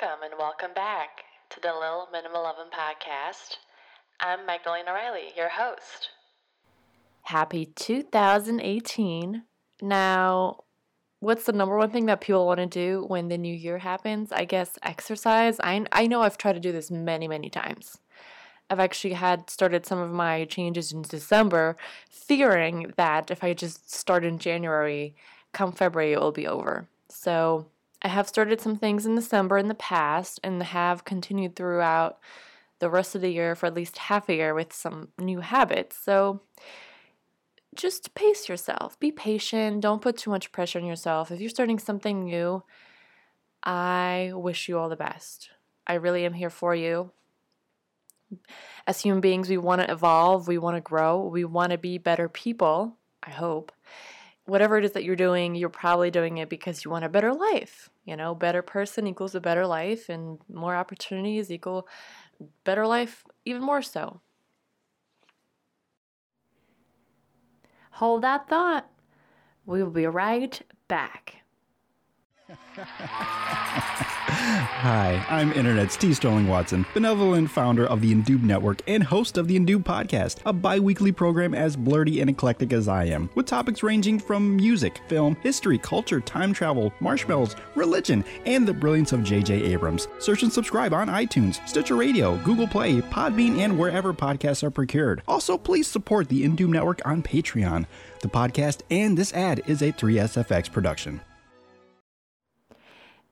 Welcome and welcome back to the Little Minimal podcast. I'm Magdalena Riley, your host. Happy 2018. Now, what's the number one thing that people want to do when the new year happens? I guess exercise. I, I know I've tried to do this many, many times. I've actually had started some of my changes in December, fearing that if I just start in January, come February, it will be over. So I have started some things in December in the past and have continued throughout the rest of the year for at least half a year with some new habits. So just pace yourself. Be patient. Don't put too much pressure on yourself. If you're starting something new, I wish you all the best. I really am here for you. As human beings, we want to evolve, we want to grow, we want to be better people, I hope whatever it is that you're doing, you're probably doing it because you want a better life. You know, better person equals a better life, and more opportunities equal better life, even more so. Hold that thought. We will be right back. Hi, I'm Internet's T. Sterling Watson, benevolent founder of the Indube Network and host of the Indube Podcast, a bi weekly program as blurty and eclectic as I am, with topics ranging from music, film, history, culture, time travel, marshmallows, religion, and the brilliance of J.J. Abrams. Search and subscribe on iTunes, Stitcher Radio, Google Play, Podbean, and wherever podcasts are procured. Also, please support the Indube Network on Patreon. The podcast and this ad is a 3SFX production.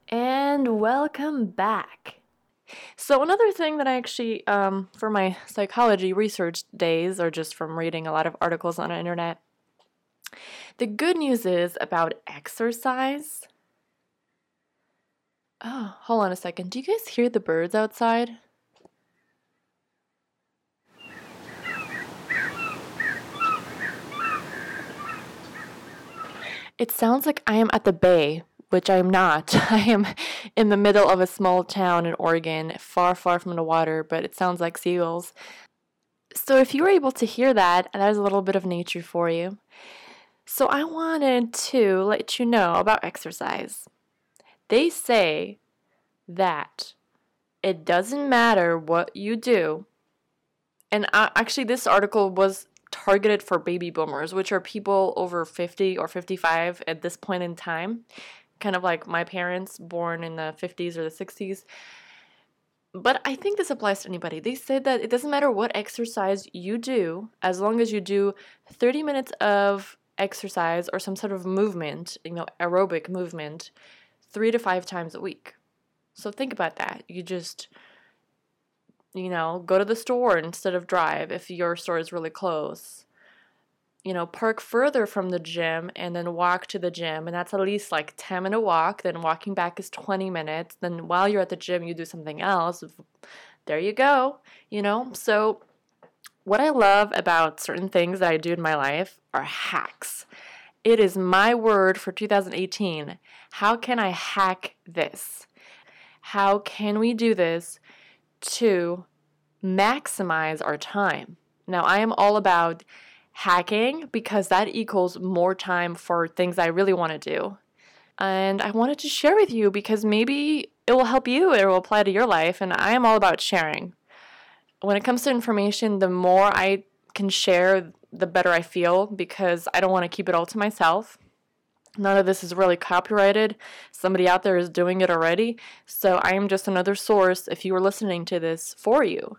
And welcome back. So, another thing that I actually, um, for my psychology research days, or just from reading a lot of articles on the internet, the good news is about exercise. Oh, hold on a second. Do you guys hear the birds outside? It sounds like I am at the bay which I'm not. I am in the middle of a small town in Oregon, far, far from the water, but it sounds like seagulls. So if you were able to hear that, that is a little bit of nature for you. So I wanted to let you know about exercise. They say that it doesn't matter what you do. And I, actually, this article was targeted for baby boomers, which are people over 50 or 55 at this point in time kind of like my parents, born in the 50s or the 60s. But I think this applies to anybody. They said that it doesn't matter what exercise you do, as long as you do 30 minutes of exercise or some sort of movement, you know, aerobic movement, three to five times a week. So think about that. You just, you know, go to the store instead of drive if your store is really close you know, park further from the gym and then walk to the gym. And that's at least like 10 minute walk. Then walking back is 20 minutes. Then while you're at the gym, you do something else. There you go, you know? So, what I love about certain things that I do in my life are hacks. It is my word for 2018. How can I hack this? How can we do this to maximize our time? Now, I am all about hacking because that equals more time for things I really want to do. And I wanted to share with you because maybe it will help you, it will apply to your life, and I am all about sharing. When it comes to information, the more I can share, the better I feel because I don't want to keep it all to myself. None of this is really copyrighted. Somebody out there is doing it already. So I am just another source if you are listening to this for you.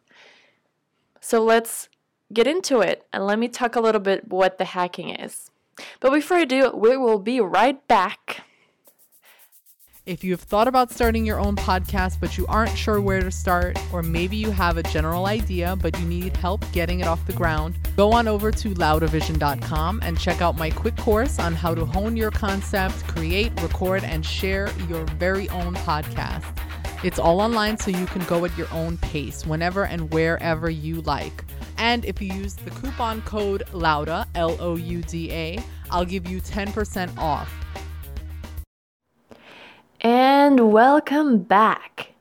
So let's get into it and let me talk a little bit what the hacking is. But before I do, we will be right back. If you have thought about starting your own podcast but you aren't sure where to start, or maybe you have a general idea but you need help getting it off the ground, go on over to loudavision.com and check out my quick course on how to hone your concept, create, record, and share your very own podcast. It's all online so you can go at your own pace whenever and wherever you like. And if you use the coupon code LOUDA, L O U D A, I'll give you 10% off. And welcome back.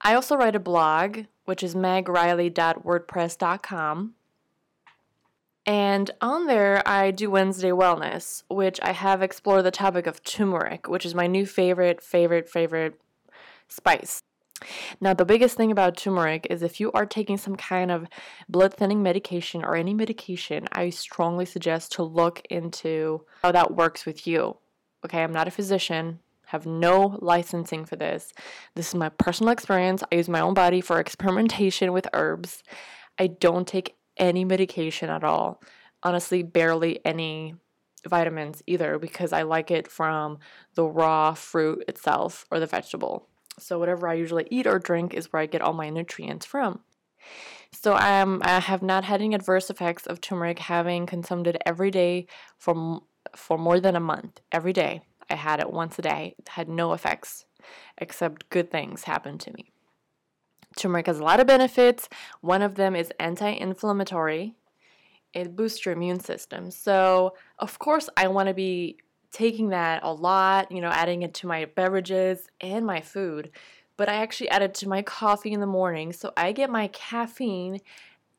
I also write a blog, which is megriley.wordpress.com. And on there, I do Wednesday Wellness, which I have explored the topic of turmeric, which is my new favorite, favorite, favorite spice. Now, the biggest thing about turmeric is if you are taking some kind of blood thinning medication or any medication, I strongly suggest to look into how that works with you. Okay, I'm not a physician, have no licensing for this. This is my personal experience. I use my own body for experimentation with herbs. I don't take any medication at all. Honestly, barely any vitamins either because I like it from the raw fruit itself or the vegetable. So whatever I usually eat or drink is where I get all my nutrients from. So um, I have not had any adverse effects of turmeric having consumed it every day for for more than a month. Every day I had it once a day. Had no effects except good things happened to me. Turmeric has a lot of benefits. One of them is anti-inflammatory. It boosts your immune system. So of course I want to be taking that a lot, you know, adding it to my beverages and my food. But I actually add it to my coffee in the morning. So I get my caffeine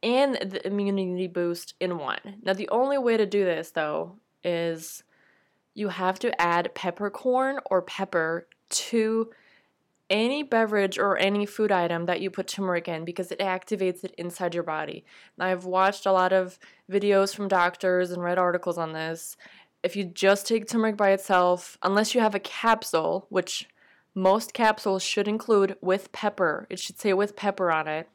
and the immunity boost in one. Now, the only way to do this, though, is you have to add peppercorn or pepper to any beverage or any food item that you put turmeric in because it activates it inside your body. Now, I've watched a lot of videos from doctors and read articles on this, if you just take turmeric by itself, unless you have a capsule, which most capsules should include with pepper, it should say with pepper on it.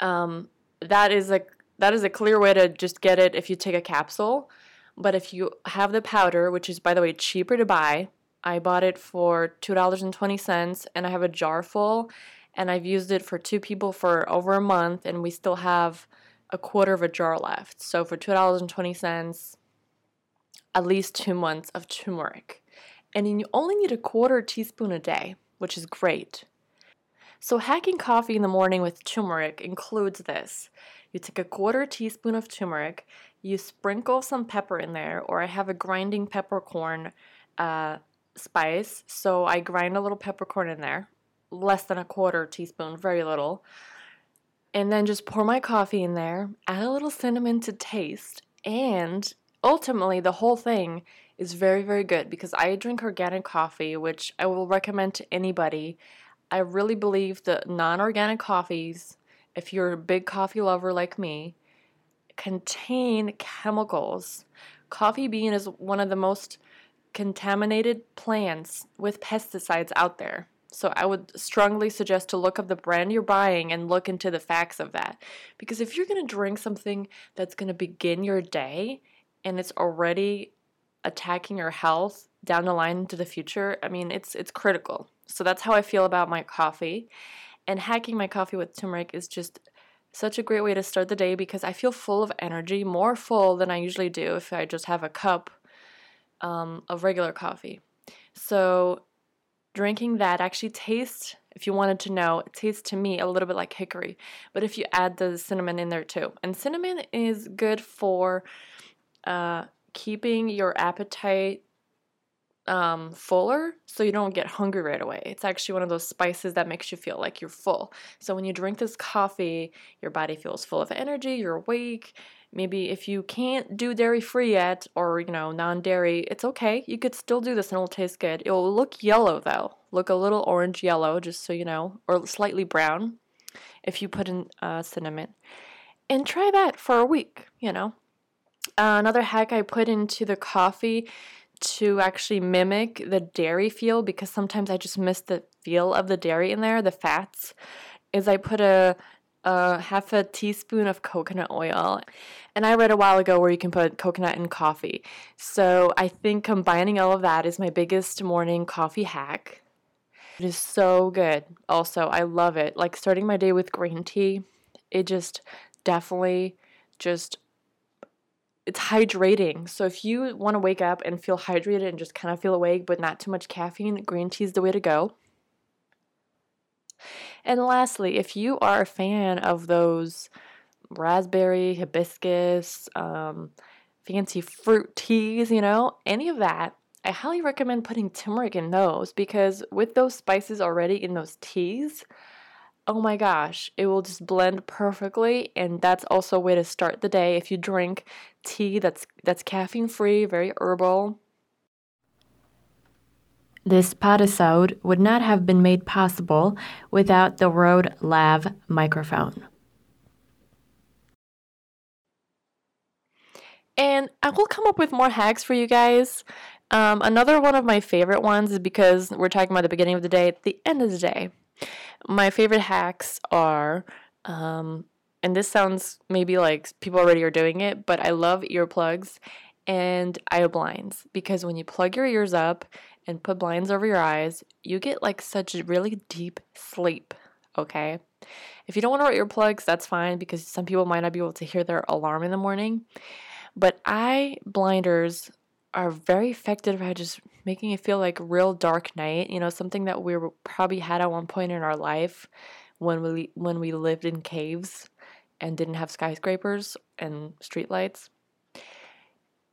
Um, that is a that is a clear way to just get it if you take a capsule. But if you have the powder, which is by the way cheaper to buy, I bought it for two dollars and twenty cents, and I have a jar full, and I've used it for two people for over a month, and we still have a quarter of a jar left. So for two dollars and twenty cents, at least two months of turmeric. And you only need a quarter teaspoon a day, which is great. So, hacking coffee in the morning with turmeric includes this. You take a quarter teaspoon of turmeric, you sprinkle some pepper in there, or I have a grinding peppercorn uh, spice. So, I grind a little peppercorn in there, less than a quarter teaspoon, very little. And then just pour my coffee in there, add a little cinnamon to taste, and ultimately the whole thing is very very good because I drink organic coffee which I will recommend to anybody. I really believe that non-organic coffees if you're a big coffee lover like me contain chemicals. Coffee bean is one of the most contaminated plants with pesticides out there. So I would strongly suggest to look up the brand you're buying and look into the facts of that. Because if you're going to drink something that's going to begin your day and it's already attacking your health down the line into the future, I mean, it's it's critical. So that's how I feel about my coffee. And hacking my coffee with turmeric is just such a great way to start the day because I feel full of energy, more full than I usually do if I just have a cup um, of regular coffee. So drinking that actually tastes if you wanted to know, it tastes to me a little bit like hickory. But if you add the cinnamon in there too, and cinnamon is good for uh, keeping your appetite um, fuller so you don't get hungry right away. It's actually one of those spices that makes you feel like you're full. So when you drink this coffee, your body feels full of energy, you're awake. Maybe if you can't do dairy free yet or, you know, non dairy, it's okay. You could still do this and it'll taste good. It'll look yellow though, look a little orange yellow, just so you know, or slightly brown if you put in uh, cinnamon. And try that for a week, you know. Uh, another hack I put into the coffee to actually mimic the dairy feel because sometimes I just miss the feel of the dairy in there, the fats, is I put a, a half a teaspoon of coconut oil. And I read a while ago where you can put coconut in coffee. So I think combining all of that is my biggest morning coffee hack. It is so good. Also, I love it. Like starting my day with green tea, it just definitely just it's hydrating. So if you want to wake up and feel hydrated and just kind of feel awake but not too much caffeine, green tea is the way to go. And lastly, if you are a fan of those raspberry, hibiscus, um, fancy fruit teas, you know, any of that, I highly recommend putting turmeric in those because with those spices already in those teas, oh my gosh, it will just blend perfectly. And that's also a way to start the day if you drink tea that's that's caffeine free, very herbal. This podisode would not have been made possible without the Rode Lav microphone. And I will come up with more hacks for you guys. Um, another one of my favorite ones is because we're talking about the beginning of the day, at the end of the day. My favorite hacks are, um, and this sounds maybe like people already are doing it, but I love earplugs and eye blinds because when you plug your ears up and put blinds over your eyes, you get like such a really deep sleep. Okay. If you don't want to wear earplugs, that's fine because some people might not be able to hear their alarm in the morning. But eye blinders are very effective at just making it feel like real dark night. You know, something that we probably had at one point in our life when we when we lived in caves and didn't have skyscrapers and streetlights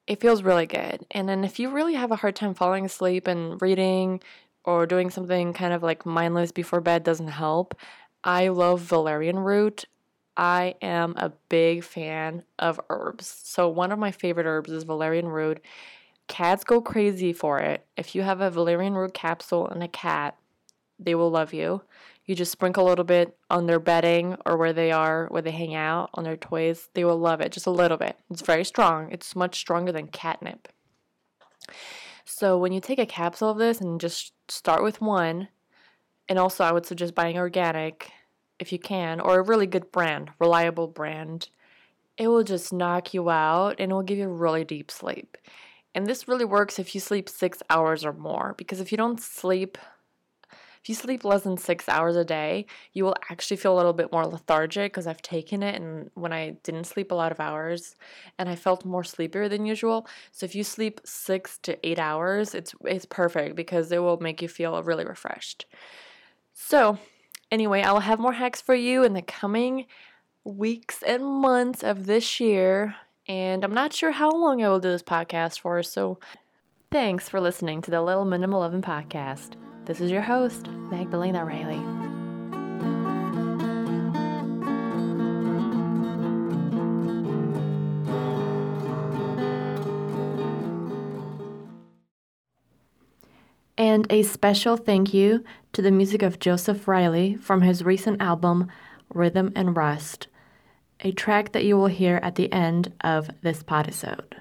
it feels really good. And then if you really have a hard time falling asleep and reading or doing something kind of like mindless before bed doesn't help, I love valerian root. I am a big fan of herbs. So one of my favorite herbs is valerian root. Cats go crazy for it. If you have a valerian root capsule and a cat, they will love you. You just sprinkle a little bit on their bedding or where they are, where they hang out, on their toys. They will love it, just a little bit. It's very strong. It's much stronger than catnip. So when you take a capsule of this and just start with one, and also I would suggest buying organic if you can, or a really good brand, reliable brand. It will just knock you out and it will give you a really deep sleep. And this really works if you sleep six hours or more, because if you don't sleep if you sleep less than six hours a day, you will actually feel a little bit more lethargic because I've taken it and when I didn't sleep a lot of hours and I felt more sleepier than usual. So if you sleep six to eight hours, it's it's perfect because it will make you feel really refreshed. So anyway, I'll have more hacks for you in the coming weeks and months of this year. And I'm not sure how long I will do this podcast for, so thanks for listening to the Little Minimal Oven podcast. This is your host, Magdalena Riley. And a special thank you to the music of Joseph Riley from his recent album, Rhythm and Rust, a track that you will hear at the end of this podisode.